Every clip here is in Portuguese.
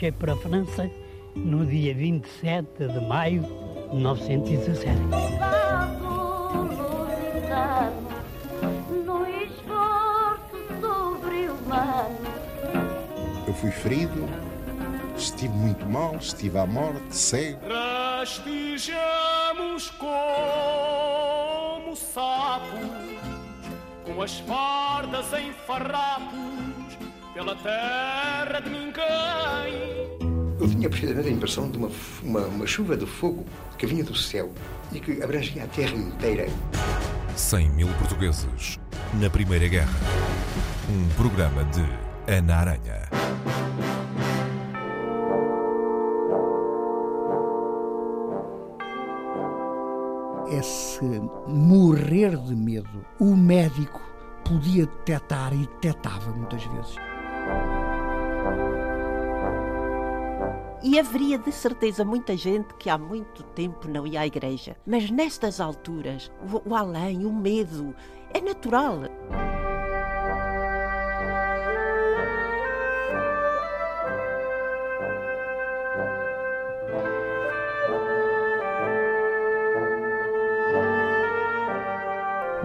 marchei para a França no dia 27 de maio de 1917. Eu fui ferido, estive muito mal, estive à morte, cego. Rastejamos como sapos, com as fardas em farrapos, pela terra de ninguém. Eu tinha precisamente a impressão de uma, uma, uma chuva de fogo que vinha do céu e que abrangia a terra inteira. 100 mil portugueses na Primeira Guerra. Um programa de Ana Aranha. Esse morrer de medo, o médico podia detectar e detectava muitas vezes. E haveria de certeza muita gente que há muito tempo não ia à igreja. Mas nestas alturas, o, o além, o medo, é natural.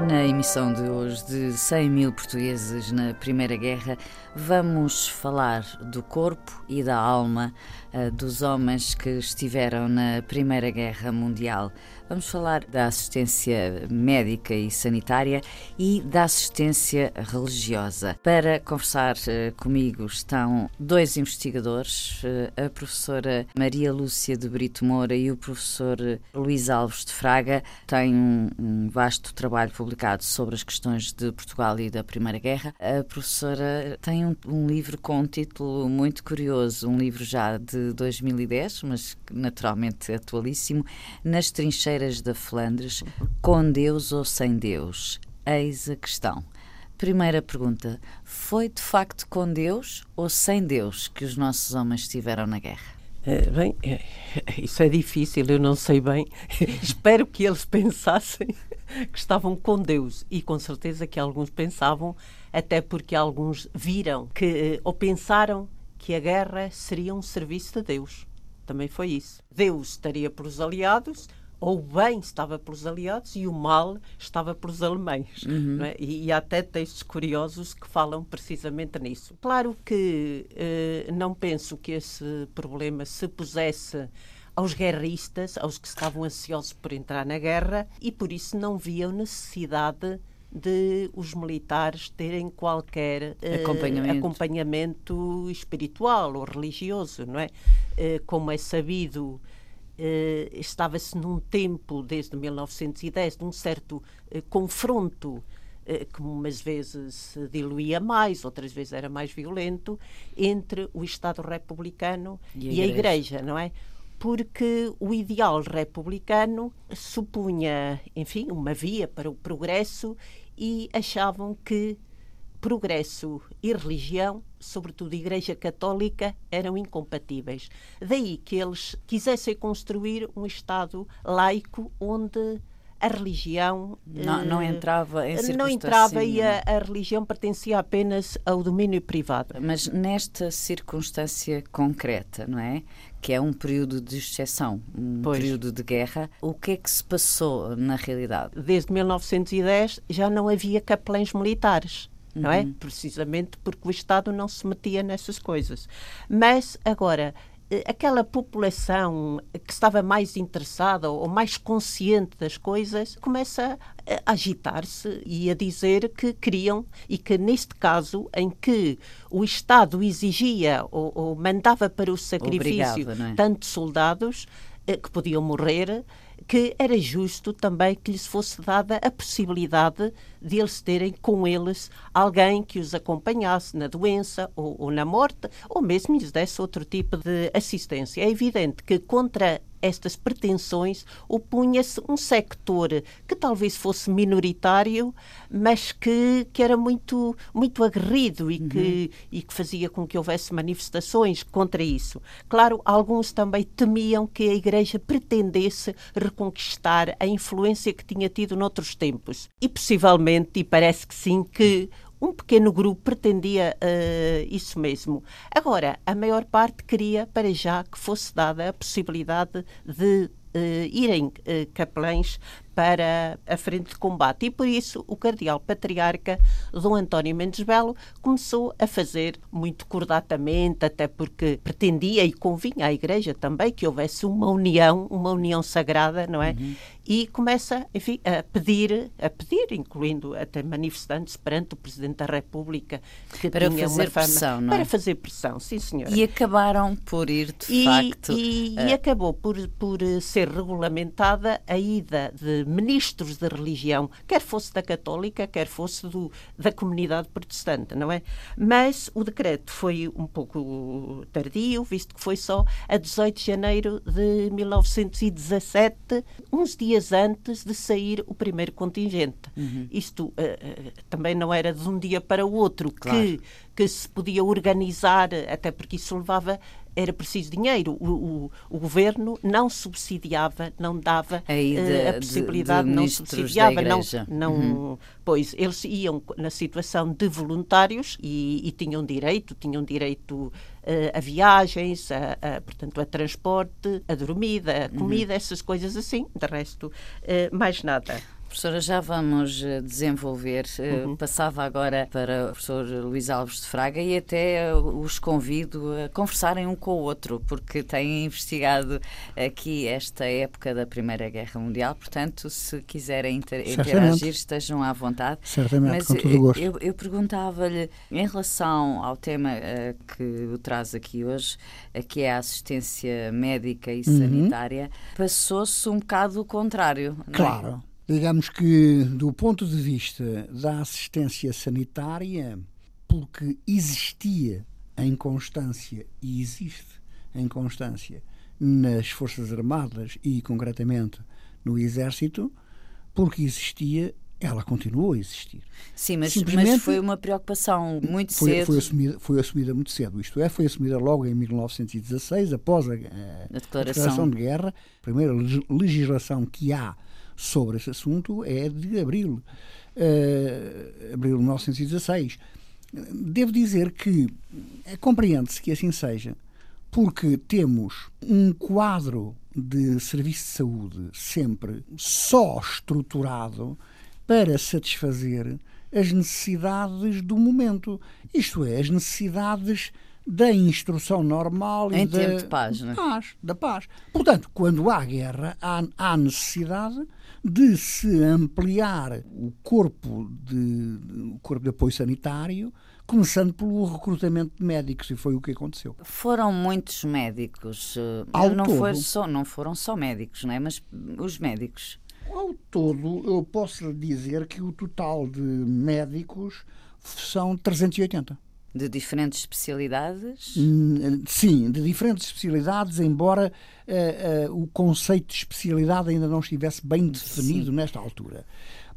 Na emissão de hoje de 100 mil portugueses na Primeira Guerra, vamos falar do corpo e da alma uh, dos homens que estiveram na Primeira Guerra Mundial. Vamos falar da assistência médica e sanitária e da assistência religiosa. Para conversar uh, comigo estão dois investigadores, uh, a professora Maria Lúcia de Brito Moura e o professor Luís Alves de Fraga. Têm um, um vasto trabalho publicado sobre as questões de Portugal e da Primeira Guerra. A professora tem um, um livro com um título muito curioso, um livro já de 2010, mas naturalmente atualíssimo, Nas Trincheiras da Flandres, com Deus ou sem Deus? Eis a questão. Primeira pergunta: foi de facto com Deus ou sem Deus que os nossos homens estiveram na guerra? Uh, bem, isso é difícil, eu não sei bem. Espero que eles pensassem que estavam com Deus e com certeza que alguns pensavam, até porque alguns viram que ou pensaram que a guerra seria um serviço de Deus. Também foi isso. Deus estaria por os aliados, ou o bem estava pelos aliados e o mal estava pelos alemães. Uhum. É? E, e, há até textos curiosos que falam precisamente nisso. Claro que eh, não penso que esse problema se pusesse aos guerristas, aos que estavam ansiosos por entrar na guerra, e por isso não viam necessidade de os militares terem qualquer eh, acompanhamento. acompanhamento. espiritual ou religioso, não é? Eh, como é sabido, Uh, estava-se num tempo, desde 1910, de um certo uh, confronto uh, que umas vezes se diluía mais, outras vezes era mais violento, entre o Estado republicano e a, e a igreja. igreja, não é? Porque o ideal republicano supunha, enfim, uma via para o progresso e achavam que progresso e religião, sobretudo Igreja Católica, eram incompatíveis. Daí que eles quisessem construir um Estado laico onde a religião não, não eh, entrava em não entrava e a, a, religião pertencia apenas ao domínio privado. Mas nesta circunstância concreta, não é? Que é um período de exceção, um pois. período de guerra. O que é que se passou na realidade? Desde 1910 já não havia capelães militares não é? Uhum. Precisamente porque o Estado não se metia nessas coisas. Mas, agora, eh, aquela população que estava mais interessada ou mais consciente das coisas começa a agitar-se e a dizer que queriam e que neste caso em que o Estado exigia ou, ou mandava para o sacrifício Obrigado, é? tantos soldados eh, que podiam morrer que era justo também que lhes fosse dada a possibilidade de eles terem com eles alguém que os acompanhasse na doença ou, ou na morte, ou mesmo lhes desse outro tipo de assistência. É evidente que contra estas pretensões opunha-se um sector que talvez fosse minoritário, mas que, que era muito, muito aguerrido e, uhum. que, e que fazia com que houvesse manifestações contra isso. Claro, alguns também temiam que a Igreja pretendesse reconquistar a influência que tinha tido noutros tempos. E possivelmente, e parece que sim, que um pequeno grupo pretendia uh, isso mesmo. Agora, a maior parte queria, para já, que fosse dada a possibilidade de uh, irem uh, capelães para a frente de combate. E por isso o cardeal patriarca Dom António Mendes Belo começou a fazer muito cordatamente, até porque pretendia e convinha à Igreja também que houvesse uma união, uma união sagrada, não é? Uhum. E começa, enfim, a pedir, a pedir, incluindo até manifestantes perante o Presidente da República, que para tinha fazer uma fama, pressão, não é? Para fazer pressão, sim, senhora. E acabaram por ir, de e, facto... E, uh... e acabou por, por ser regulamentada a ida de ministros de religião, quer fosse da católica, quer fosse do, da comunidade protestante, não é? Mas o decreto foi um pouco tardio, visto que foi só a 18 de janeiro de 1917, uns dias antes de sair o primeiro contingente. Uhum. Isto uh, uh, também não era de um dia para o outro claro. que, que se podia organizar, até porque isso levava era preciso dinheiro. O, o, o, governo não subsidiava, não dava de, uh, a possibilidade, de, de não subsidiava, não, não uhum. pois eles iam na situação de voluntários e, e tinham direito, tinham direito uh, a viagens, a, a, portanto a transporte, a dormida, a comida, uhum. essas coisas assim. De resto, uh, mais nada. Professora, já vamos eh, desenvolver. Eh, uhum. Passava agora para o professor Luís Alves de Fraga e até eh, os convido a conversarem um com o outro, porque têm investigado aqui esta época da Primeira Guerra Mundial. Portanto, se quiserem inter interagir, estejam à vontade. Certamente, Mas com todo o gosto. Eu, eu perguntava-lhe, em relação ao tema uh, que o traz aqui hoje, uh, que é a assistência médica e uhum. sanitária, passou-se um bocado o contrário. Claro. É? Digamos que, do ponto de vista da assistência sanitária, porque existia em constância e existe em constância nas Forças Armadas e, concretamente, no Exército, porque existia, ela continuou a existir. Sim, mas, mas foi uma preocupação muito foi, cedo. Foi assumida, foi assumida muito cedo. Isto é, foi assumida logo em 1916, após a, a, a, declaração. a declaração de guerra, a primeira legislação que há sobre esse assunto é de abril, uh, abril de 1916. Devo dizer que eh, compreende-se que assim seja, porque temos um quadro de serviço de saúde sempre só estruturado para satisfazer as necessidades do momento, isto é, as necessidades da instrução normal em e tempo da, de paz, é? paz, da paz. Portanto, quando há guerra, há, há necessidade de se ampliar o corpo de, o corpo de apoio sanitário, começando pelo recrutamento de médicos, e foi o que aconteceu. Foram muitos médicos. Eh, Ao não, todo, foi só, não foram só médicos, não é? mas os médicos. Ao todo, eu posso dizer que o total de médicos são 380. De diferentes especialidades? Hum, sim, de diferentes especialidades, embora uh, uh, o conceito de especialidade ainda não estivesse bem definido Sim. nesta altura.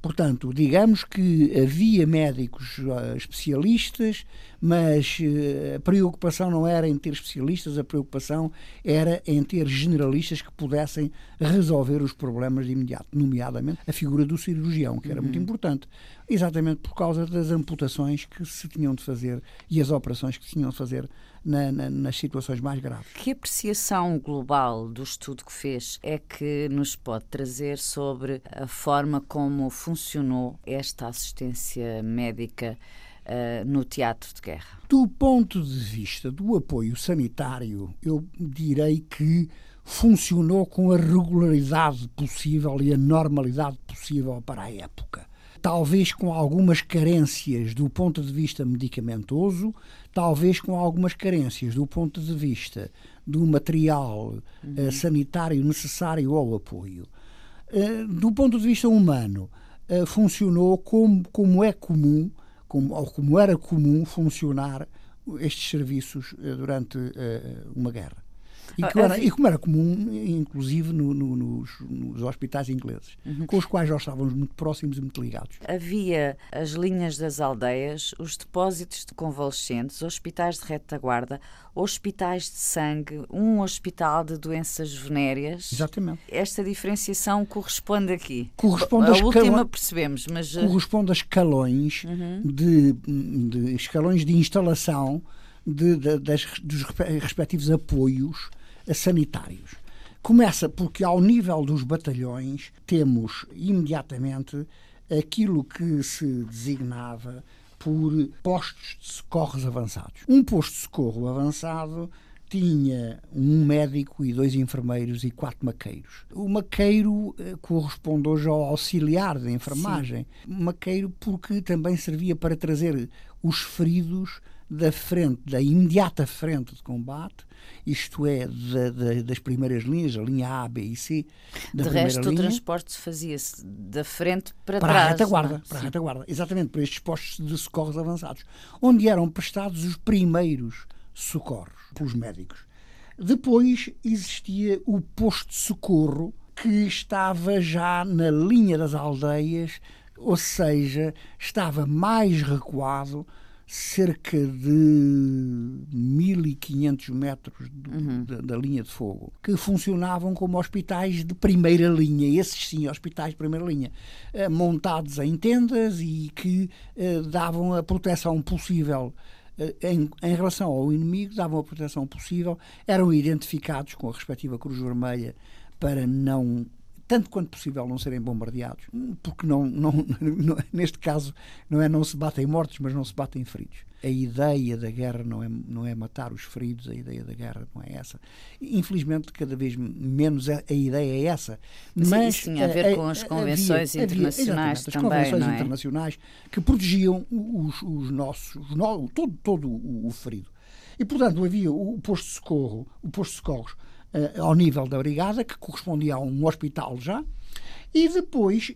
Portanto, digamos que havia médicos uh, especialistas, mas uh, a preocupação não era em ter especialistas, a preocupação era em ter generalistas que pudessem resolver os problemas de imediato, nomeadamente a figura do cirurgião, que era uhum. muito importante, exatamente por causa das amputações que se tinham de fazer e as operações que se tinham de fazer na, na, nas situações mais graves. Que apreciação global do estudo que fez é que nos pode trazer sobre a forma como funcionou esta assistência médica uh, no teatro de guerra? Do ponto de vista do apoio sanitário, eu direi que funcionou com a regularidade possível e a normalidade possível para a época talvez com algumas carências do ponto de vista medicamentoso, talvez com algumas carências do ponto de vista do material uhum. uh, sanitário necessário ao apoio. Uh, do ponto de vista humano, uh, funcionou como, como é comum, como, ou como era comum funcionar estes serviços durante uma guerra. E, que era, e como era comum, inclusive, no, no, nos, nos, hospitais ingleses, uhum. com os quais nós estávamos muito próximos e muito ligados. Havia as linhas das aldeias, os depósitos de convalescentes, hospitais de retaguarda, hospitais de sangue, um hospital de doenças venéreas. Exatamente. Esta diferenciação corresponde aqui. Corresponde a, a última percebemos, mas eh, corresponde a escalões uhum. de, de, escalões de instalação de, de, das, dos respectivos apoios sanitários. Começa porque, ao nível dos batalhões, temos imediatamente aquilo que se designava por postos de socorros avançados. Um posto de socorro avançado tinha um médico e dois enfermeiros e quatro maqueiros. O maqueiro eh, corresponde hoje ao auxiliar de enfermagem. Sim. Maqueiro porque também servia para trazer os feridos da frente, da imediata frente de combate, isto é, da, da, das primeiras linhas, a linha A, B e C. Da de resto, linha, o transporte fazia-se da frente para, para trás. A retaguarda, é? para a retaguarda, exatamente, para estes postos de socorros avançados, onde eram prestados os primeiros socorros pelos médicos. Depois existia o posto de socorro que estava já na linha das aldeias, ou seja, estava mais recuado cerca de 1500 metros uhum. da, da, linha de fogo, que funcionavam como hospitais de primeira linha, esses sim, hospitais de primeira linha, eh, montados em tendas e que eh, davam a proteção possível eh, em, em, relação ao inimigo, davam a proteção possível, eram identificados com a respectiva Cruz Vermelha para não tanto quanto possível não serem bombardeados, porque não, não, não, neste caso não é não se batem mortos, mas não se batem feridos. A ideia da guerra não é, não é matar os feridos, a ideia da guerra não é essa. Infelizmente, cada vez menos a, a ideia é essa. Mas isso tinha a ver com as convenções havia, internacionais havia, também, as convenções é? internacionais que protegiam os, os nossos, os, todo, todo o, o ferido. E, portanto, havia o posto de socorro, o posto de socorros uh, ao nível da brigada, que correspondia a um hospital já, e depois,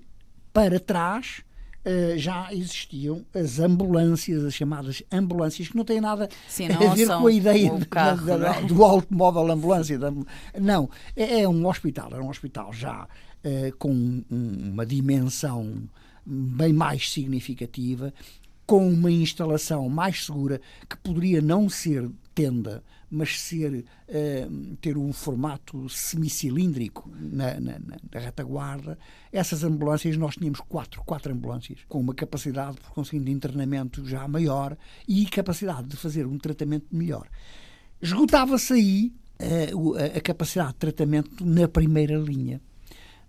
para trás, Uh, já existiam as ambulâncias, as chamadas ambulâncias, que não têm nada Sim, a ver com a ideia carro, da, da, do automóvel ambulância. Da, não, é, é, um hospital, era um hospital já uh, com um, uma dimensão bem mais significativa, com uma instalação mais segura, que poderia não ser tenda, mas ser uh, ter um formato semicilíndrico na, na, na, retaguarda. Essas ambulâncias, nós tínhamos quatro, quatro ambulâncias, com uma capacidade, por conseguinte, de internamento já maior e capacidade de fazer um tratamento melhor. Esgotava-se aí uh, a, a capacidade de tratamento na primeira linha.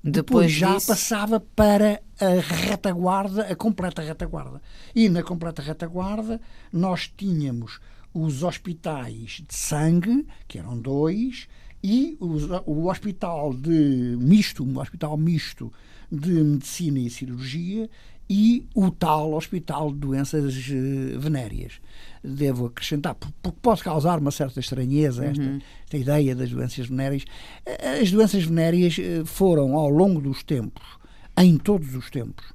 Depois, Depois já disso... passava para a retaguarda, a completa retaguarda. E na completa retaguarda nós tínhamos os hospitais de sangue, que eram dois, e o hospital de misto, um hospital misto de medicina e cirurgia, e o tal Hospital de Doenças eh, Venéreas. Devo acrescentar, porque pode causar uma certa estranheza esta, uhum. esta ideia das doenças venéreas. Eh, as doenças venéreas eh, foram, ao longo dos tempos, em todos os tempos,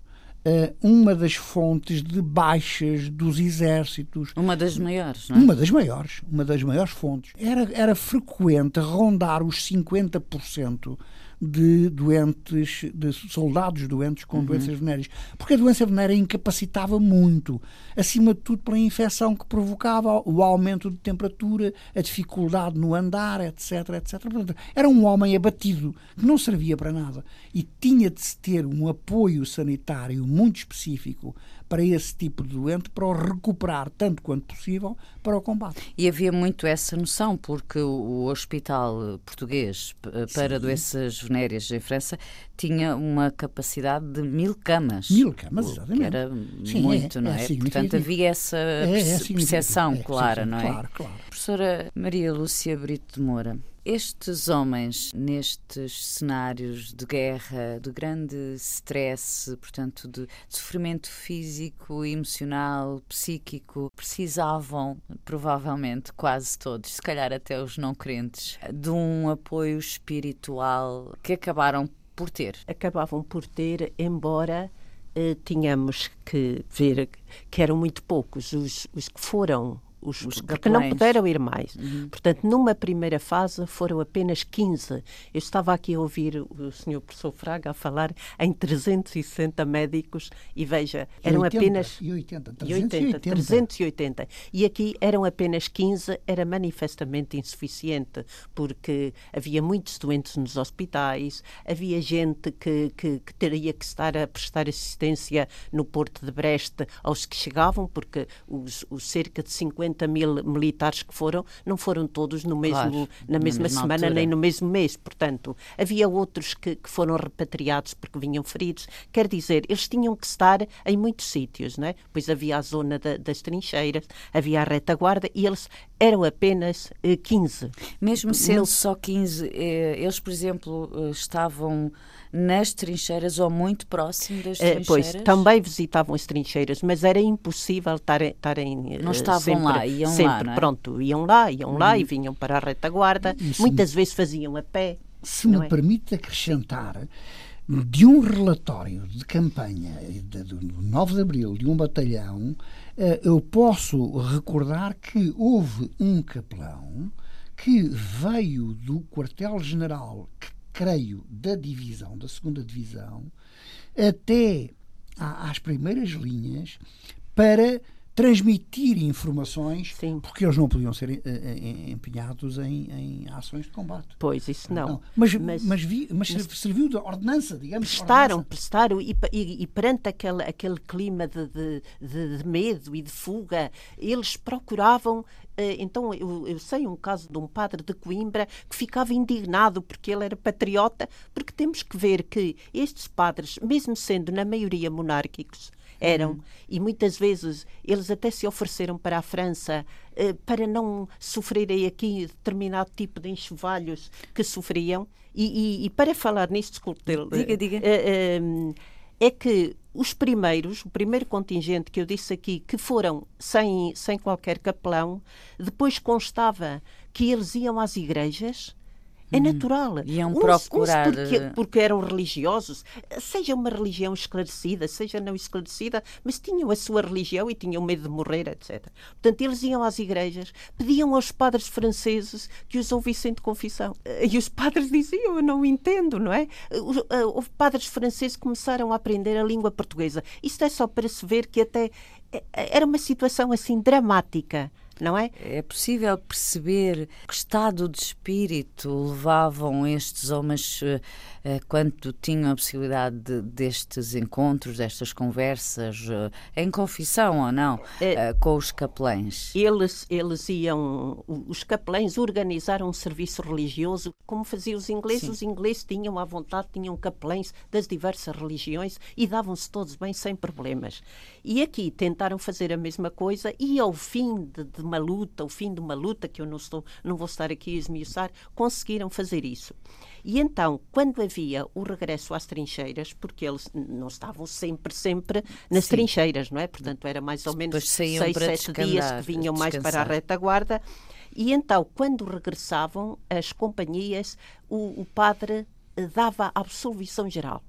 uma das fontes de baixas dos exércitos. Uma das maiores, não é? Uma das maiores, uma das maiores fontes. Era, era frequente rondar os 50% de doentes, de soldados doentes com uhum. doenças venéreas. Porque a doença venérea incapacitava muito, acima de tudo pela infecção que provocava, o aumento de temperatura, a dificuldade no andar, etc, etc. Portanto, era um homem abatido, que não servia para nada. E tinha de se ter um apoio sanitário muito específico para esse tipo de doente, para o recuperar tanto quanto possível para o combate. E havia muito essa noção, porque o Hospital Português para Sim. Doenças Venéreas em França tinha uma capacidade de mil camas. Mil camas, exatamente. Que era Sim, muito, é, não é? é? Portanto, havia essa é, é percepção clara, não é? Claro, claro. Professora Maria Lúcia Brito de Moura, estes homens, nestes cenários de guerra, de grande stress, portanto, de, sofrimento físico, emocional, psíquico, precisavam, provavelmente quase todos, se calhar até os não crentes, de um apoio espiritual que acabaram por ter. Acabavam por ter, embora eh, tínhamos que ver que eram muito poucos os, os que foram os, os porque não puderam ir mais. Uhum. Portanto, numa primeira fase foram apenas 15. Eu estava aqui a ouvir o senhor professor Fraga a falar em 360 médicos e veja, eram 80, apenas e 80, 380, 380. E aqui eram apenas 15, era manifestamente insuficiente, porque havia muitos doentes nos hospitais, havia gente que, que, que teria que estar a prestar assistência no Porto de Brest aos que chegavam, porque os, os cerca de 50 mil militares que foram, não foram todos no mesmo, claro, na mesma, mesma semana altura. nem no mesmo mês. Portanto, havia outros que, que, foram repatriados porque vinham feridos. Quer dizer, eles tinham que estar em muitos sítios, não é? Pois havia a zona da, das trincheiras, havia a retaguarda e eles eram apenas eh, 15. Mesmo sendo no... só 15, eh, eles, por exemplo, eh, estavam nas trincheiras ou muito próximo das trincheiras? Pois, também visitavam as trincheiras, mas era impossível estarem. Não estavam sempre, lá, iam sempre, lá. Não é? Pronto, iam lá, iam hum. lá e vinham para a retaguarda. Isso Muitas me... vezes faziam a pé. Se me é? permite acrescentar, de um relatório de campanha do 9 de abril de um batalhão, eh, eu posso recordar que houve um capelão que veio do quartel-general, creio, da divisão, da segunda divisão, até às primeiras linhas para transmitir informações, Sim. porque eles não podiam ser uh, empenhados em, em, ações de combate. Pois, isso não. não. Mas, mas, mas, vi, mas, serviu de ordenança, digamos. Prestaram, ordenança. prestaram, e, e, e, perante aquele, aquele clima de, de, de, medo e de fuga, eles procuravam. Então, eu, eu sei um caso de um padre de Coimbra que ficava indignado porque ele era patriota, porque temos que ver que estes padres, mesmo sendo na maioria monárquicos, eram. Uhum. E muitas vezes eles até se ofereceram para a França eh, para não sofrerem aqui determinado tipo de enxovalhos que sofriam. E, e, e para falar nisto, desculpe, diga, diga. Eh, eh, é que os primeiros, o primeiro contingente que eu disse aqui, que foram sem, sem qualquer capelão, depois constava que eles iam às igrejas é uhum. natural. Iam uns, procurar. Uns porque, eh, porque, eram religiosos, seja uma religião esclarecida, seja não esclarecida, mas tinham a sua religião e tinham medo de morrer, etc. Portanto, eles iam às igrejas, pediam aos padres franceses que os ouvissem de confissão. Eh, e os padres diziam: Eu não entendo, não é? Os eh, padres franceses começaram a aprender a língua portuguesa. Isto é só para se ver que até era uma situação assim dramática não é? É possível perceber que estado de espírito levavam estes homens uh, quando tinham a possibilidade de, destes encontros, destas conversas, uh, em confissão ou não, é, com os capelães? Eles, eles iam, os capelães organizaram um serviço religioso, como faziam os ingleses. Sim. Os ingleses tinham à vontade, tinham capelães das diversas religiões e davam-se todos bem sem problemas. E aqui tentaram fazer a mesma coisa e ao fim de, de uma luta, o fim de uma luta, que eu não, estou, não vou estar aqui a esmiuçar, conseguiram fazer isso. E então, quando havia o regresso às trincheiras, porque eles não estavam sempre, sempre nas Sim. trincheiras, não é? Portanto, era mais ou menos seis, sete dias que vinham mais para a retaguarda. E então, quando regressavam, as companhias, o, o padre dava absolvição geral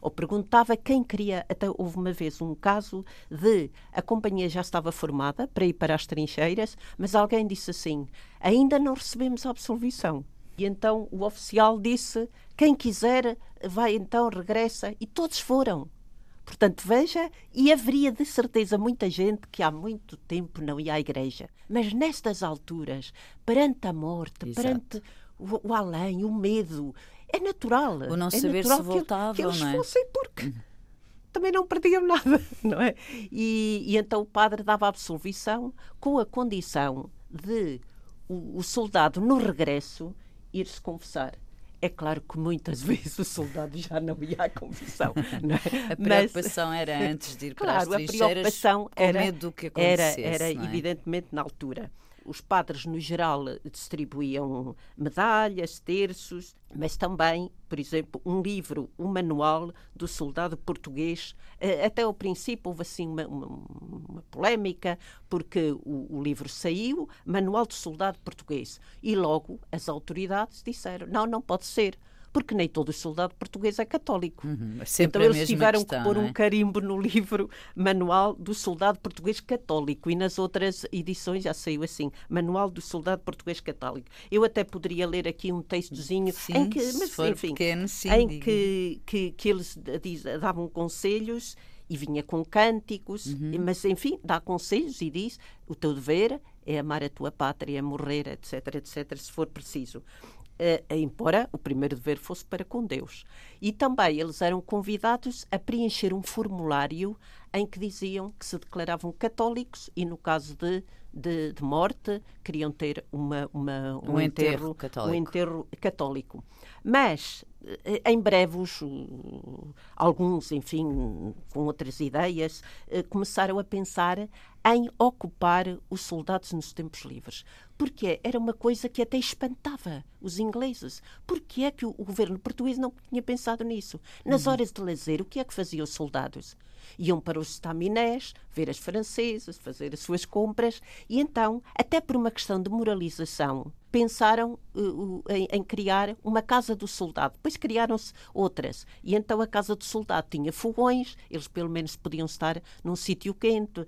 ou perguntava quem queria. Até houve uma vez um caso de a companhia já estava formada para ir para as trincheiras, mas alguém disse assim: ainda não recebemos a absolvição. E então o oficial disse: quem quiser, vai então, regressa. E todos foram. Portanto, veja, e haveria de certeza muita gente que há muito tempo não ia à igreja. Mas nestas alturas, perante a morte, Exato. perante o, o além, o medo, é natural. O não é saber se voltavam, que, eles não é? fossem porque também não perdiam nada, não é? E, e, então o padre dava absolvição com a condição de o, o soldado, no regresso, ir-se confessar. É claro que muitas vezes o soldado já não ia à confissão. Não é? A preocupação Mas, era antes de ir para claro, as trincheiras, a preocupação era, medo do que acontecesse. Era, era é? evidentemente na altura os padres, no geral, distribuíam medalhas, terços, mas também, por exemplo, um livro, um manual do soldado português. Eh, até ao princípio houve assim uma, uma, uma polémica, porque o, o, livro saiu, Manual do Soldado Português, e logo as autoridades disseram: não, não pode ser porque nem todo soldado português é católico. Uhum, é então eles tiveram questão, que pôr é? um carimbo no livro Manual do Soldado Português Católico e nas outras edições já saiu assim, Manual do Soldado Português Católico. Eu até poderia ler aqui um textozinho sim, em que, mas, enfim, pequeno, sim, em que, que, que, eles diz, davam conselhos e vinha com cânticos, uhum. mas enfim, dá conselhos e diz: o teu dever é amar a tua pátria, morrer, etc, etc, se for preciso. Embora o primeiro dever fosse para com Deus. E também eles eram convidados a preencher um formulário em que diziam que se declaravam católicos e, no caso de, de, de morte, queriam ter uma, uma um, um, enterro, enterro católico. um enterro católico. Mas em breve, os, alguns, enfim, com outras ideias, eh, começaram a pensar em ocupar os soldados nos tempos livres. Porque era uma coisa que até espantava os ingleses. Porque é que o, governo português não tinha pensado nisso? Nas uhum. horas de lazer, o que é que faziam os soldados? Iam para os estaminés, ver as francesas, fazer as suas compras, e então, até por uma questão de moralização, pensaram uh, em, em, criar uma casa do soldado. Depois criaram-se outras. E então a casa do soldado tinha fogões, eles pelo menos podiam estar num sítio quente, uh,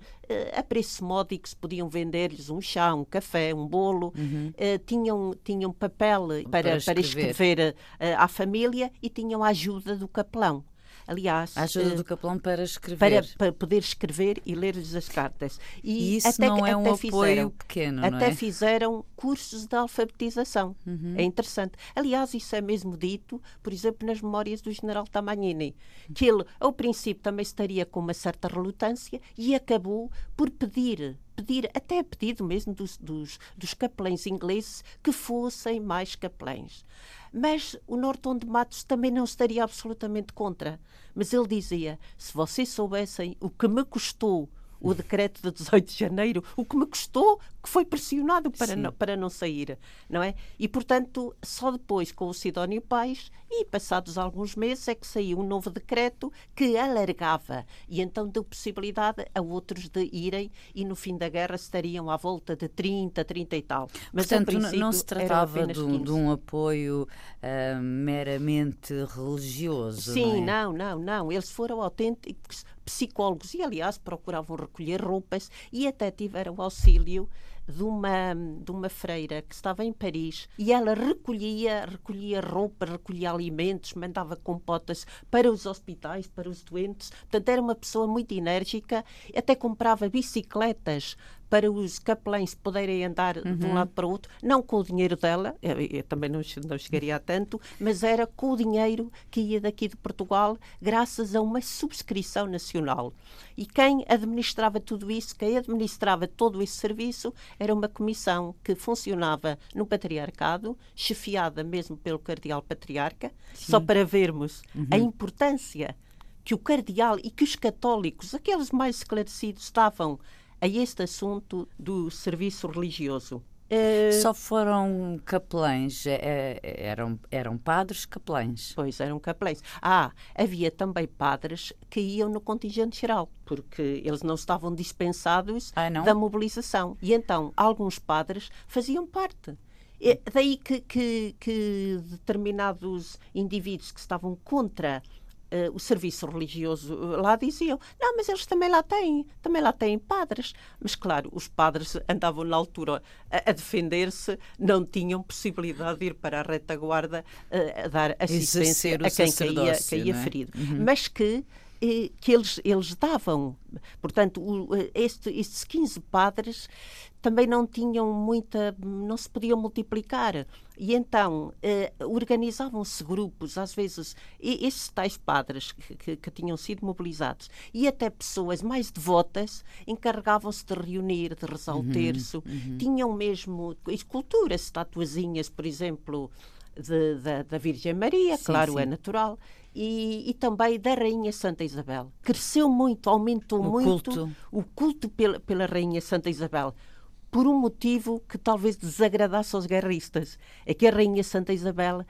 a preço módico podiam vender-lhes um chá, um café, um bolo. Uhum. Uh, tinham, tinham papel para, para escrever, para escrever à família e tinham a ajuda do capelão. Aliás, a ajuda uh, do capelão para escrever. Para, para poder escrever e ler-lhes as cartas. E, e isso até, não é um apoio fizeram, pequeno, Até é? fizeram cursos de alfabetização. Uhum. É interessante. Aliás, isso é mesmo dito, por exemplo, nas memórias do general Tamagnini, que ele, ao princípio, também estaria com uma certa relutância e acabou por pedir pedir, até a pedido mesmo dos, dos, dos capelães ingleses, que fossem mais capelães. Mas o Norton de Matos também não estaria absolutamente contra. Mas ele dizia: se vocês soubessem o que me custou o decreto de 18 de janeiro, o que me custou, que foi pressionado para, não, para não sair, não é? E, portanto, só depois, com o Sidónio Pais, e passados alguns meses, é que saiu um novo decreto que alargava e então deu possibilidade a outros de irem e no fim da guerra estariam à volta de 30, 30 e tal. Mas, portanto, não se tratava de, de, um apoio uh, meramente religioso, Sim, não, é? não, não, não. Eles foram autênticos psicólogos e, aliás, procuravam recolher roupas e até tiveram auxílio de uma, de uma freira que estava em Paris e ela recolhia, recolhia roupa, recolhia alimentos, mandava compotas para os hospitais, para os doentes. Portanto, era uma pessoa muito enérgica, até comprava bicicletas para os capelães poderem andar uhum. de um uhum. lado para o outro, não com o dinheiro dela, eu, eu também não, não chegaria a tanto, mas era com o dinheiro que ia daqui de Portugal, graças a uma subscrição nacional. E quem administrava tudo isso, quem administrava todo esse serviço, era uma comissão que funcionava no Patriarcado, chefiada mesmo pelo Cardeal Patriarca, Sim. só para vermos uhum. a importância que o cardeal e que os católicos, aqueles mais esclarecidos, estavam a este assunto do serviço religioso. Uh, Só foram capelães, é, é, eram, eram padres capelães. Pois, eram capelães. Ah, havia também padres que iam no contingente geral, porque eles não estavam dispensados ah, não? da mobilização. E então, alguns padres faziam parte. É daí que, que, que determinados indivíduos que estavam contra o serviço religioso eh, lá diziam, não, mas eles também lá têm, também lá têm padres. Mas claro, os padres andavam na altura a, a defender-se, não tinham possibilidade de ir para a retaguarda uh, a dar assistência a quem caía, caía é? ferido. Uhum. Mas que que eles, eles davam. Portanto, o, este, estes 15 padres também não tinham muita, não se podiam multiplicar. E então eh, organizavam-se grupos, às vezes, e, esses tais padres que, que, que, tinham sido mobilizados e até pessoas mais devotas encarregavam-se de reunir, de rezar uhum, o terço, uhum. tinham mesmo esculturas, estatuazinhas, por exemplo, de, de, da Virgem Maria, sim, claro, sim. é natural. E, e, também da Rainha Santa Isabel. Cresceu muito, aumentou o muito culto. o culto pela, pela Rainha Santa Isabel por um motivo que talvez desagradasse aos guerristas. É que a Rainha Santa Isabel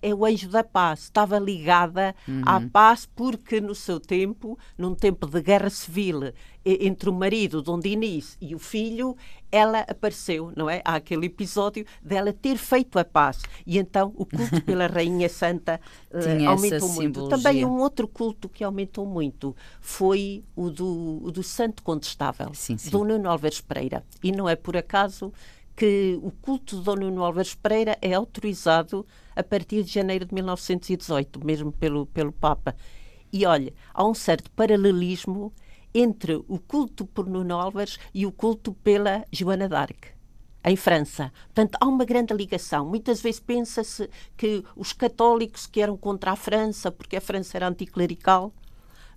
é o anjo da paz, estava ligada uhum. à paz porque no seu tempo, num tempo de guerra civil entre o marido, Dom Dinis, e o filho, ela apareceu, não é? Há aquele episódio dela ter feito a paz. E então o culto pela Rainha Santa uh, aumentou muito. Também um outro culto que aumentou muito foi o do, o do Santo Contestável, sim, sim. Dom Nuno Alves Pereira. E não é por acaso que o culto de Dom Nuno Alves Pereira é autorizado a partir de janeiro de 1918, mesmo pelo, pelo Papa. E olha, há um certo paralelismo entre o culto por Nuno Álvares e o culto pela Joana d'Arc em França. Portanto, há uma grande ligação. Muitas vezes pensa-se que os católicos que eram contra a França, porque a França era anticlerical,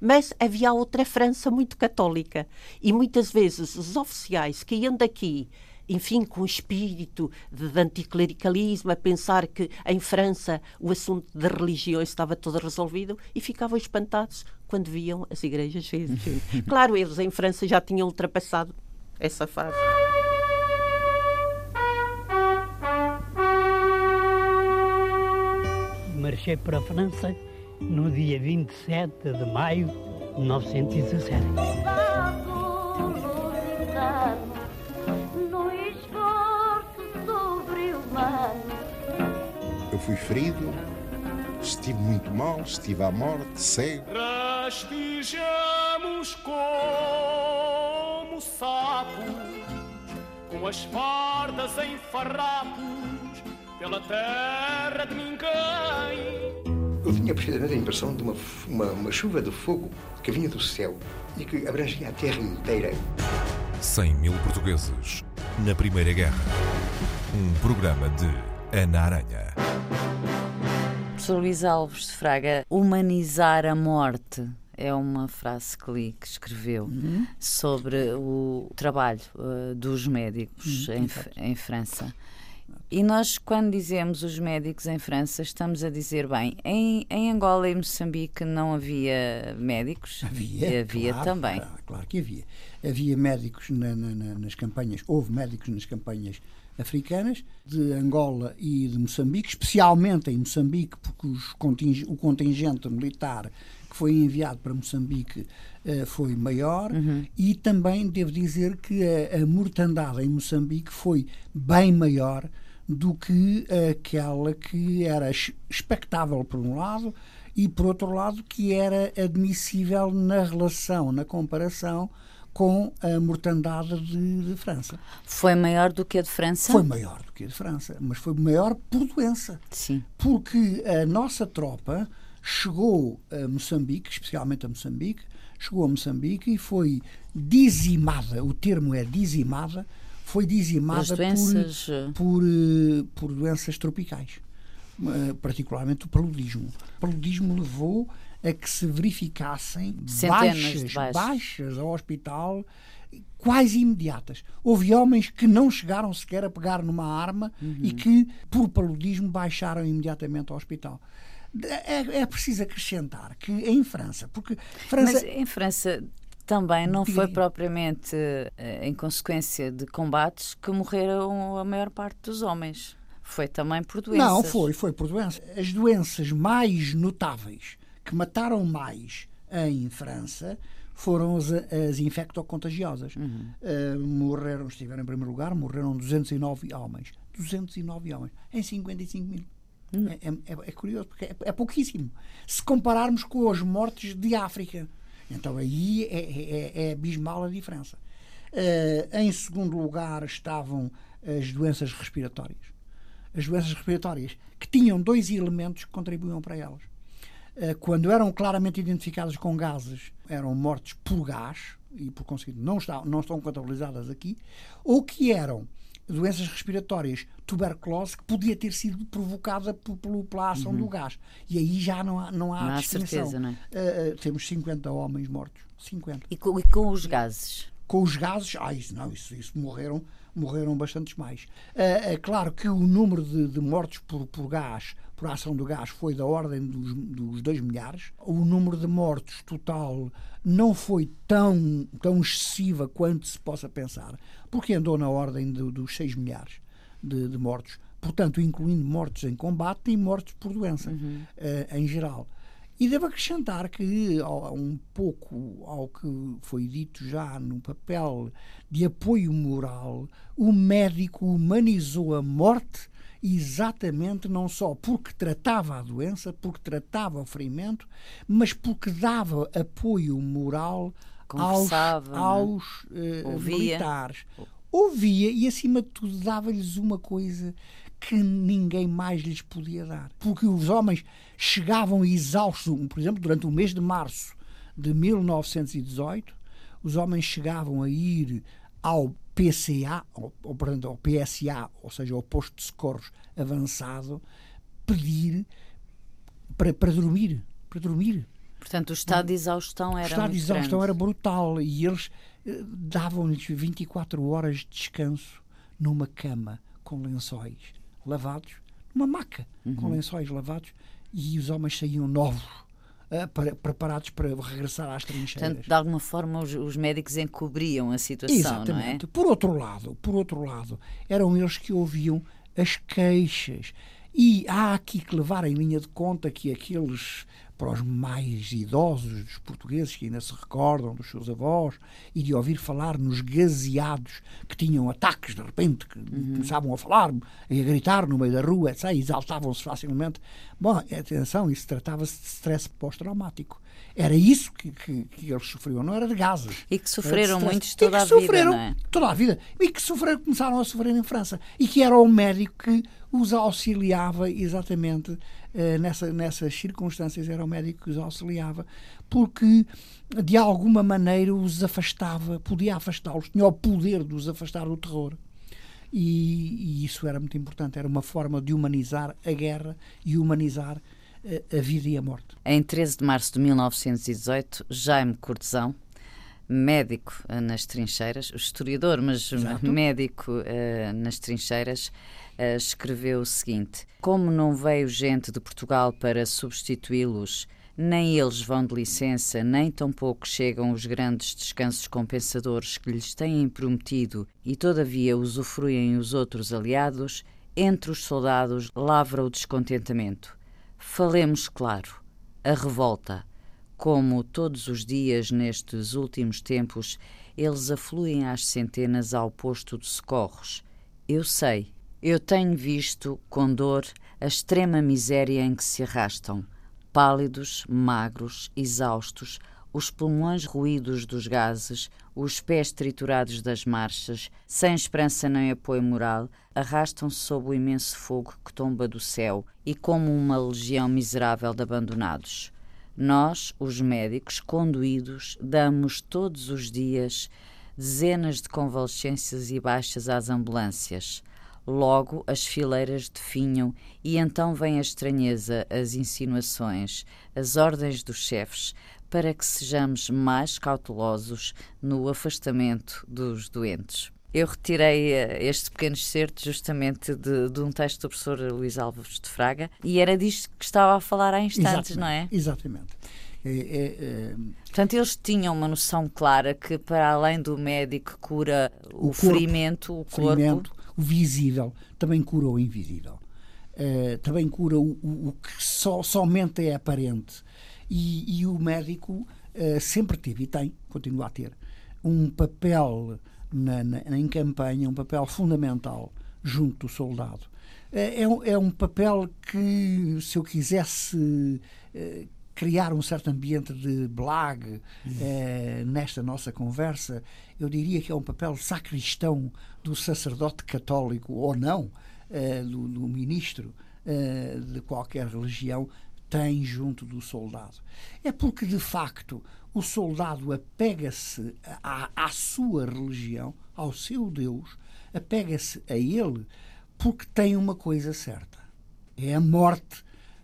mas havia outra França muito católica. E muitas vezes os oficiais que iam daqui enfim, com espírito de, de anticlericalismo, a pensar que em França o assunto da religião estava todo resolvido e ficavam espantados quando viam as igrejas cheias de gente. Claro, eles em França já tinham ultrapassado essa fase. Marchei para a França no dia 27 de maio de 1917. Eu fui ferido, estive muito mal, estive à morte, cego. Rastejamos como sapos, com as fardas em farrapos, pela terra de ninguém. Eu tinha precisamente a impressão de uma, uma, uma chuva de fogo que vinha do céu e que abrangia a terra inteira. 100 mil portugueses na Primeira Guerra. Um programa de Ana Aranha. Professor Luís Alves de Fraga, humanizar a morte é uma frase que li, que escreveu uhum. sobre o trabalho uh, dos médicos uhum. em, em, França. E nós, quando dizemos os médicos em França, estamos a dizer, bem, em, em Angola e Moçambique não havia médicos? Havia. havia claro, também. Claro, claro, que havia. Havia médicos na, na, nas campanhas, houve médicos nas campanhas africanas, de Angola e de Moçambique, especialmente em Moçambique, porque conting o contingente militar que foi enviado para Moçambique uh, foi maior, uhum. e também devo dizer que a, a mortandade em Moçambique foi bem maior do que aquela que era expectável por um lado e por outro lado que era admissível na relação, na comparação com a mortandade de, de, França. Foi maior do que a de França? Foi maior do que a de França, mas foi maior por doença. Sim. Porque a nossa tropa chegou a Moçambique, especialmente a Moçambique, chegou a Moçambique e foi dizimada, o termo é dizimada, foi dizimada doenças... por, por, eh, por doenças tropicais, eh, particularmente o paludismo. O paludismo levou a que se verificassem baixas, baixas ao hospital quase imediatas. Houve homens que não chegaram sequer a pegar numa arma uhum. e que, por paludismo, baixaram imediatamente ao hospital. É, é preciso acrescentar que em França, porque França... Mas em França também não foi propriamente eh, em consequência de combates que morreram a maior parte dos homens. Foi também por doenças. Não, foi, foi por doenças. As doenças mais notáveis que mataram mais em França foram as, as infectocontagiosas. Uhum. Uh, morreram, estiveram em primeiro lugar, morreram 209 homens. 209 homens em 55 mil. Uhum. É, é, é, curioso, porque é, é, pouquíssimo. Se compararmos com as mortes de África. Então aí é, é, é abismal a diferença. Uh, em segundo lugar estavam as doenças respiratórias. As doenças respiratórias que tinham dois elementos que contribuíam para elas quando eram claramente identificadas com gases, eram mortes por gás, e por conseguinte não, estão, não estão contabilizadas aqui, ou que eram doenças respiratórias, tuberculose, que podia ter sido provocada por, pela ação uhum. do gás. E aí já não há, não há, não há certeza, não é? Uh, temos 50 homens mortos. 50. E com, e com os gases? Com os gases, ah, isso não, isso, isso morreram morreram bastantes mais. É, claro que o número de, de, mortes por, por gás, por ação do gás, foi da ordem dos, dos 2 milhares. O número de mortes total não foi tão, tão excessiva quanto se possa pensar, porque andou na ordem de, dos 6 milhares de, de, mortos. Portanto, incluindo mortes em combate e mortes por doença, uhum. uh, em geral. E devo acrescentar que, um pouco ao que foi dito já no papel de apoio moral, o médico humanizou a morte exatamente não só porque tratava a doença, porque tratava o ferimento, mas porque dava apoio moral aos, é? aos uh, militares. Ouvia e, acima de tudo, dava-lhes uma coisa que ninguém mais lhes podia dar. Porque os homens chegavam exaustos, por exemplo, durante o mês de março de 1918, os homens chegavam a ir ao PCA, ou, ou, portanto, ao PSA, ou seja, ao posto de socorros avançado, pedir para, para dormir, para dormir. Portanto, o estado de exaustão era O estado de exaustão grande. era brutal e eles eh, davam-lhes 24 horas de descanso numa cama com lençóis lavados, numa maca uhum. com lençóis lavados e os homens saíam novos Uh, para, preparados para regressar às trincheiras. Portanto, de alguma forma, os, os, médicos encobriam a situação, Exatamente. não é? Por outro lado, por outro lado, eram eles que ouviam as queixas. E há aqui que levar em linha de conta que aqueles para os mais idosos dos portugueses que ainda se recordam dos seus avós e de ouvir falar nos gaseados que tinham ataques de repente, que uhum. começavam a falar e a gritar no meio da rua, etc., exaltavam-se facilmente. Bom, atenção, isso tratava-se de stress pós-traumático. Era isso que, que, que, eles sofriam, não era de gases. E que sofreram muitos toda a vida, não é? Toda a vida. E que sofreram, começaram a sofrer em França. E que era o médico que os auxiliava exatamente eh, nessa, nessas circunstâncias era o médico que os auxiliava, porque de alguma maneira os afastava, podia afastá-los, tinha o poder de os afastar do terror. E, e, isso era muito importante, era uma forma de humanizar a guerra e humanizar a, vida e a morte. Em 13 de março de 1918, Jaime Cortesão, médico uh, nas trincheiras, historiador, mas Exato. médico uh, nas trincheiras, uh, escreveu o seguinte: Como não veio gente de Portugal para substituí-los, nem eles vão de licença, nem tampouco chegam os grandes descansos compensadores que lhes têm prometido e todavia usufruem os outros aliados, entre os soldados lavra o descontentamento. Falemos claro, a revolta. Como todos os dias nestes últimos tempos, eles afluem às centenas ao posto de socorros. Eu sei, eu tenho visto com dor a extrema miséria em que se arrastam, pálidos, magros, exaustos, os pulmões ruídos dos gases, os pés triturados das marchas, sem esperança nem apoio moral, arrastam-se sob o imenso fogo que tomba do céu e como uma legião miserável de abandonados. Nós, os médicos, conduídos, damos todos os dias dezenas de convalescências e baixas às ambulâncias. Logo as fileiras definham e então vem a estranheza, as insinuações, as ordens dos chefes, para que sejamos mais cautelosos no afastamento dos doentes. Eu retirei eh, este pequeno excerto justamente de, de, um texto do professor Luís Alves de Fraga e era disto que estava a falar há instantes, exatamente, não é? Exatamente. É, é, é... Portanto, eles tinham uma noção clara que, para além do médico que cura o, o corpo, ferimento, o corpo. Ferimento, o visível, também cura o invisível. Uh, também cura o, o, o que só, somente é aparente. E, e o médico uh, sempre teve e tem, continua a ter, um papel na, na, em campanha, um papel fundamental junto do soldado. É, é, é um papel que, se eu quisesse uh, criar um certo ambiente de blague uh, nesta nossa conversa, eu diria que é um papel sacristão do sacerdote católico, ou não, uh, do, do, ministro de qualquer religião, tem junto do soldado. É porque, de facto, o soldado apega-se à, à, sua religião, ao seu Deus, apega-se a ele porque tem uma coisa certa: é a morte,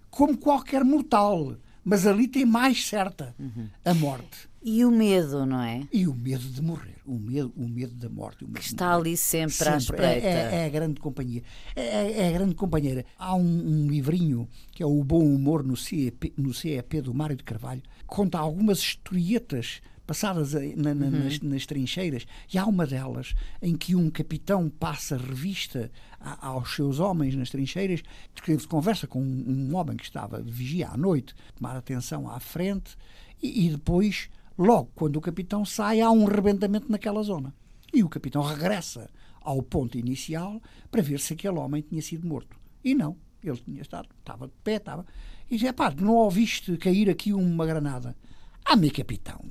como qualquer mortal. Mas ali tem mais certa uhum. a morte. E o medo, não é? E o medo de morrer, o medo, o medo da morte. que está ali sempre, sempre. à espreita. É, é, é, a grande companhia. É, é, é, a grande companheira. Há um, um, livrinho que é o Bom Humor no CEP, no CEP do Mário de Carvalho, conta algumas historietas passadas na, na, uhum. nas, nas, trincheiras, e há uma delas em que um capitão passa revista a, aos seus homens nas trincheiras, que conversa com um, um, homem que estava de vigia à noite, tomar atenção à frente, e, e depois, logo quando o capitão sai, há um rebentamento naquela zona. E o capitão regressa ao ponto inicial para ver se aquele homem tinha sido morto. E não, ele tinha estado, estava de pé, estava. E dizia, pá, não ouviste cair aqui uma granada? Ah, meu capitão,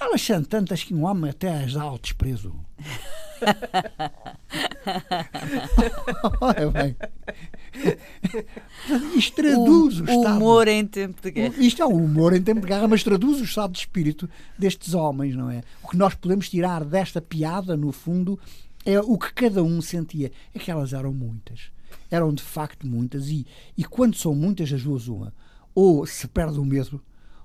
elas são tantas que um homem até as dá ao desprezo. Olha bem. Isto traduz o, o estado. humor em tempo de guerra. Isto é um humor em tempo de guerra, mas traduz o estado de espírito destes homens, não é? O que nós podemos tirar desta piada, no fundo, é o que cada um sentia. É que elas eram muitas. Eram de facto muitas. E, e quando são muitas, as duas, uma. Ou se perde o medo,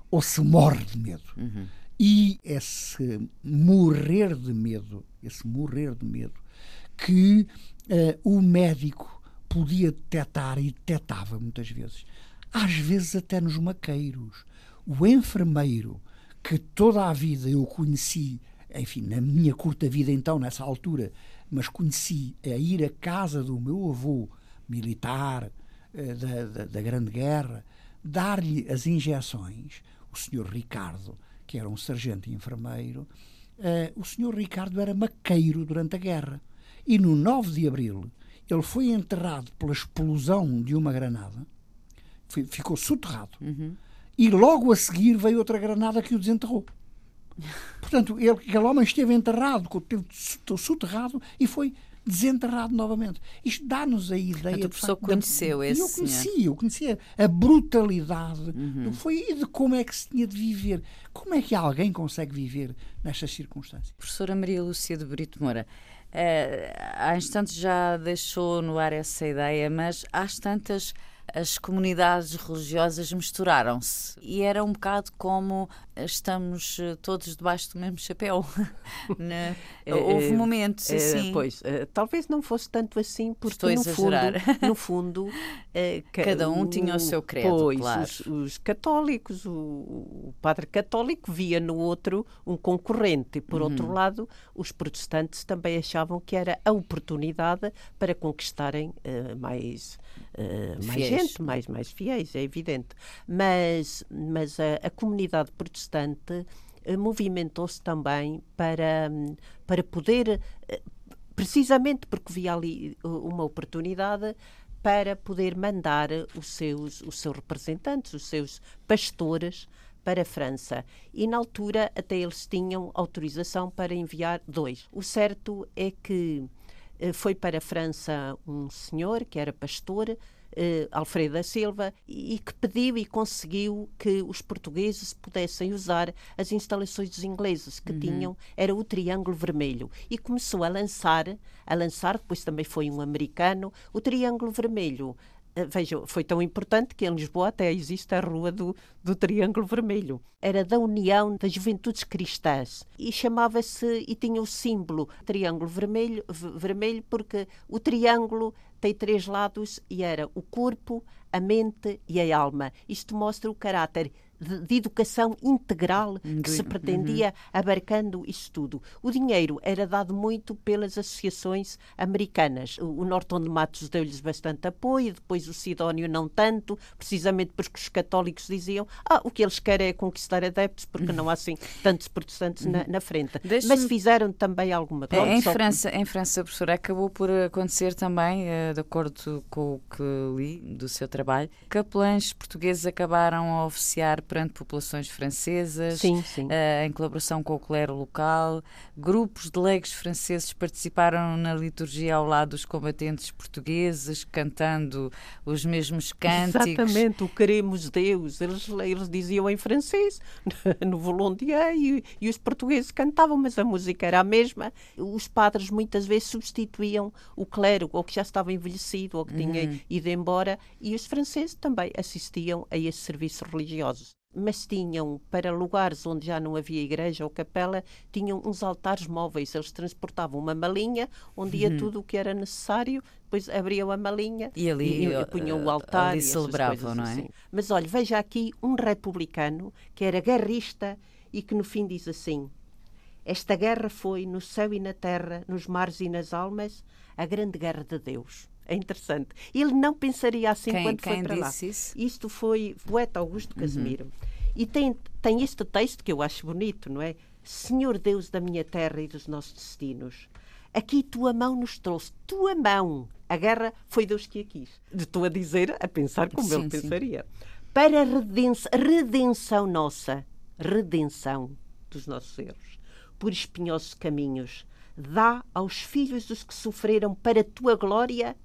ou se morre de medo. Uhum. E esse morrer de medo, esse morrer de medo, que uh, o médico podia detectar e detectava muitas vezes, às vezes até nos maqueiros. O enfermeiro, que toda a vida eu conheci, enfim, na minha curta vida então, nessa altura, mas conheci a ir à casa do meu avô militar uh, da, da, da Grande Guerra, dar-lhe as injeções, o senhor Ricardo, que era um sargento enfermeiro, uh, o senhor Ricardo era maqueiro durante a guerra. E no 9 de abril, ele foi enterrado pela explosão de uma granada, foi, ficou soterrado, uhum. e logo a seguir veio outra granada que o desenterrou. Portanto, ele, aquele homem esteve enterrado, soterrado, e foi desenterrado novamente. Isto dá-nos a ideia. Mas o professor facto, conheceu da, esse. Eu conhecia, eu conhecia a brutalidade uhum. do foi e de como é que se tinha de viver. Como é que alguém consegue viver nestas circunstâncias? Professora Maria Lúcia de Brito Moura. Uh, há instantes já deixou no ar essa ideia, mas há tantas as comunidades religiosas misturaram-se e era um bocado como estamos eh, todos debaixo do mesmo chapéu. né? Houve é, momentos assim. Pois, talvez não fosse tanto assim, porque no fundo, no fundo cada um o, tinha o seu credo, pois, claro. Os, os católicos, o, o, padre católico via no outro um concorrente, e por uhum. outro lado, os protestantes também achavam que era a oportunidade para conquistarem uh, mais, uh, mais gente, mais, mais fiéis, é evidente. Mas, mas a, a comunidade protestante eh, movimentou-se também para, hum, para poder, eh, precisamente porque via ali eh, uma oportunidade, para poder mandar os seus, os seus representantes, os seus pastores, para a França. E na altura até eles tinham autorização para enviar dois. O certo é que foi para a França um senhor que era pastor, uh, Alfredo da Silva, e, que pediu e conseguiu que os portugueses pudessem usar as instalações dos ingleses que uhum. tinham, era o Triângulo Vermelho. E começou a lançar, a lançar, depois também foi um americano, o Triângulo Vermelho eh, Vejam, foi tão importante que em Lisboa até existe a Rua do, do Triângulo Vermelho. Era da União das Juventudes Cristãs e chamava-se e tinha o símbolo Triângulo Vermelho, vermelho porque o triângulo tem três lados e era o corpo, a mente e a alma. Isto mostra o caráter de, de educação integral que se pretendia, uhum. abarcando isso tudo. O dinheiro era dado muito pelas associações americanas. O, o Norton de Matos deu-lhes bastante apoio, depois o Sidónio não tanto, precisamente porque os católicos diziam ah, o que eles querem é conquistar adeptos, porque não há assim tantos protestantes na, na frente. Mas fizeram também alguma coisa. Em, França, em França, professora, acabou por acontecer também, eh, de acordo com o que li do seu trabalho, capelães portugueses acabaram a oficiar perante populações francesas, sim, sim. Uh, em colaboração com o clero local. Grupos de leigos franceses participaram na liturgia ao lado dos combatentes portugueses, cantando os mesmos cânticos. Exatamente, o queremos Deus. Eles, eles diziam em francês, no Volontiers, e, e os portugueses cantavam, mas a música era a mesma. Os padres muitas vezes substituíam o clero, ou que já estava envelhecido, ou que tinha uhum. ido embora, e os franceses também assistiam a esses serviços religiosos mas tinham, para lugares onde já não havia igreja ou capela, tinham uns altares móveis. Eles transportavam uma malinha onde ia uhum. tudo o que era necessário, depois abriam a malinha e, ali, e, e punham o altar. Ali e celebravam, não é? Assim. Mas olha, veja aqui um republicano que era guerrista e que no fim diz assim: Esta guerra foi no céu e na terra, nos mares e nas almas, a grande guerra de Deus. É interessante. Ele não pensaria assim quem, quando quem foi para lá. Isso? Isto foi poeta Augusto Casimiro. Uhum. E tem, tem este texto que eu acho bonito, não é? Senhor Deus da minha terra e dos nossos destinos, aqui tua mão nos trouxe, tua mão. A guerra foi Deus que a quis. Estou a dizer, a pensar como sim, ele pensaria. Sim. Para a redenção, redenção nossa, redenção dos nossos erros, por espinhosos caminhos, dá aos filhos dos que sofreram para a tua glória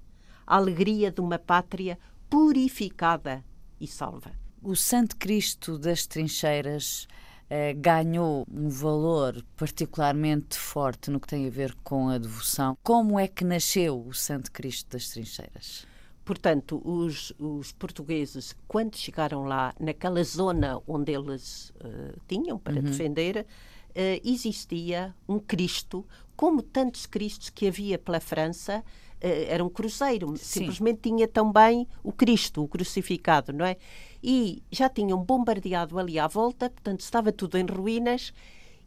a alegria de uma pátria purificada e salva. O Santo Cristo das Trincheiras eh, ganhou um valor particularmente forte no que tem a ver com a devoção. Como é que nasceu o Santo Cristo das Trincheiras? Portanto, os, os portugueses, quando chegaram lá, naquela zona onde eles uh, tinham para uhum. defender, uh, existia um Cristo, como tantos Cristos que havia pela França, era um cruzeiro, Sim. simplesmente tinha também o Cristo, o crucificado, não é? E já tinham bombardeado ali à volta, portanto estava tudo em ruínas,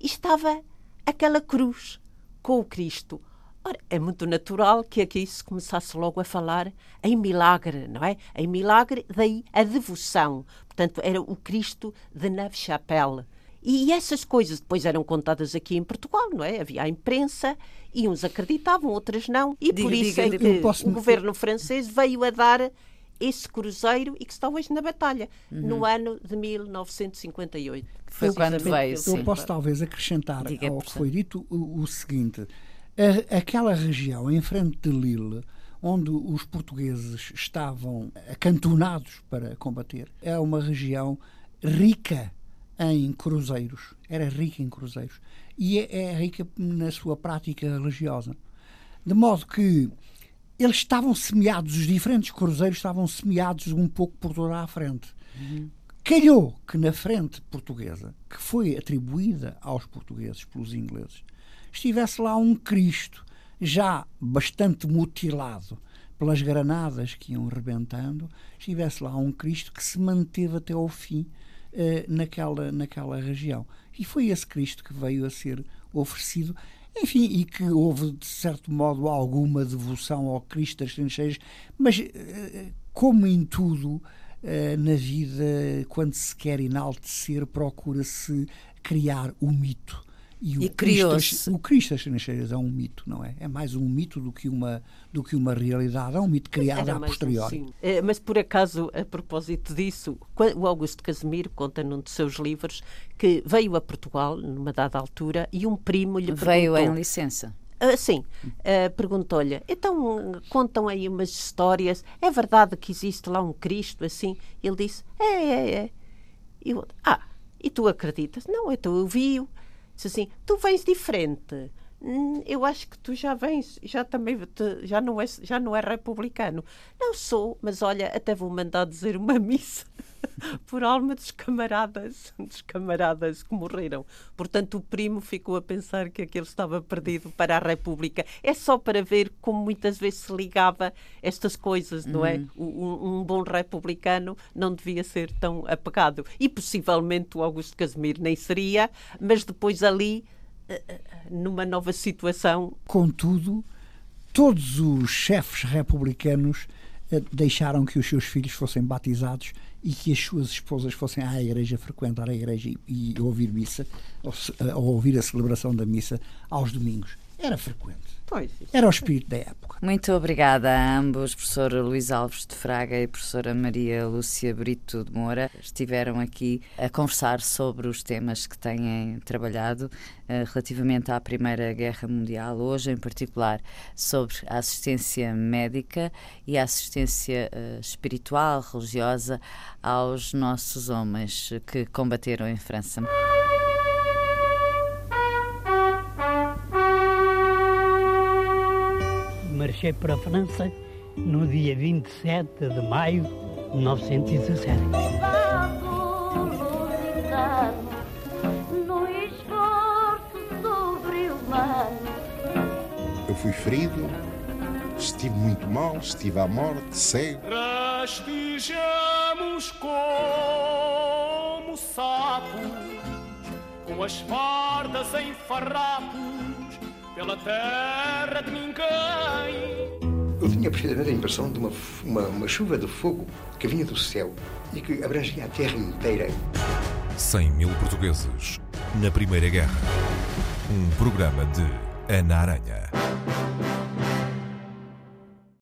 e estava aquela cruz com o Cristo. Ora, é muito natural que aqui se começasse logo a falar em milagre, não é? Em milagre, daí a devoção. Portanto, era o Cristo de Nave-Chapelle. E essas coisas depois eram contadas aqui em Portugal, não é? Havia a imprensa e uns acreditavam, outros não. E diga, por isso diga, é que o governo francês veio a dar esse cruzeiro e que está hoje na batalha, uhum. no ano de 1958. Foi quando veio, sim. Eu posso talvez acrescentar diga, ao que foi dito o, o seguinte. A, aquela região em frente de Lille, onde os portugueses estavam acantonados para combater, é uma região rica em cruzeiros, era rica em cruzeiros, e é, é rica na sua prática religiosa. De modo que eles estavam semeados, os diferentes cruzeiros estavam semeados um pouco por toda a frente. Uhum. Calhou que na frente portuguesa, que foi atribuída aos portugueses pelos ingleses, estivesse lá um Cristo já bastante mutilado pelas granadas que iam rebentando, estivesse lá um Cristo que se manteve até ao fim eh, naquela, naquela região. E foi esse Cristo que veio a ser oferecido, enfim, e que houve, de certo modo, alguma devoção ao Cristo das trincheiras, mas, eh, como em tudo, eh, na vida, quando se quer enaltecer, procura-se criar o mito e, o, e criou-se. O Cristo das Trincheiras é um mito, não é? É mais um mito do que uma, do que uma realidade. É um mito criado a posteriori. Um, é, mas, por acaso, a propósito disso, o Augusto Casimiro conta num de seus livros que veio a Portugal, numa dada altura, e um primo lhe perguntou... Veio em licença. Uh, sim, uh, perguntou-lhe, então contam aí umas histórias, é verdade que existe lá um Cristo assim? Ele disse, é, é, é. Eu, ah, e tu acreditas? Não, então eu vi-o. Disse assim: tu vens diferente. Hum, eu acho que tu já vens, já também te, já não é, já não é republicano. Não sou, mas olha, até vou mandar dizer uma missa por alma dos camaradas, dos camaradas que morreram. Portanto, o primo ficou a pensar que aquele estava perdido para a República. É só para ver como muitas vezes se ligava estas coisas, não é? Uhum. Um, um bom republicano não devia ser tão apegado. E possivelmente o Augusto Casimiro nem seria, mas depois ali numa nova situação. Contudo, todos os chefes republicanos eh, deixaram que os seus filhos fossem batizados e que as suas esposas fossem à igreja, frequentar a igreja e, ouvir missa, ou, ou ouvir a celebração da missa aos domingos. Era frequente. Pois, Era o espírito da época. Muito obrigada a ambos, professor Luís Alves de Fraga e professora Maria Lúcia Brito de Moura. Estiveram aqui a conversar sobre os temas que têm trabalhado uh, relativamente à Primeira Guerra Mundial, hoje em particular sobre a assistência médica e a assistência uh, espiritual, religiosa aos nossos homens que combateram em França. Marchei para a França no dia 27 de maio de 1917. Eu fui ferido, estive muito mal, estive à morte, cego. Rastejamos como sapos com as fardas em farrapos pela terra de ninguém. Eu tinha precisamente a impressão de uma, uma, uma chuva de fogo que vinha do céu e que abrangia a terra inteira. 100 mil portugueses na Primeira Guerra. Um programa de Ana Aranha.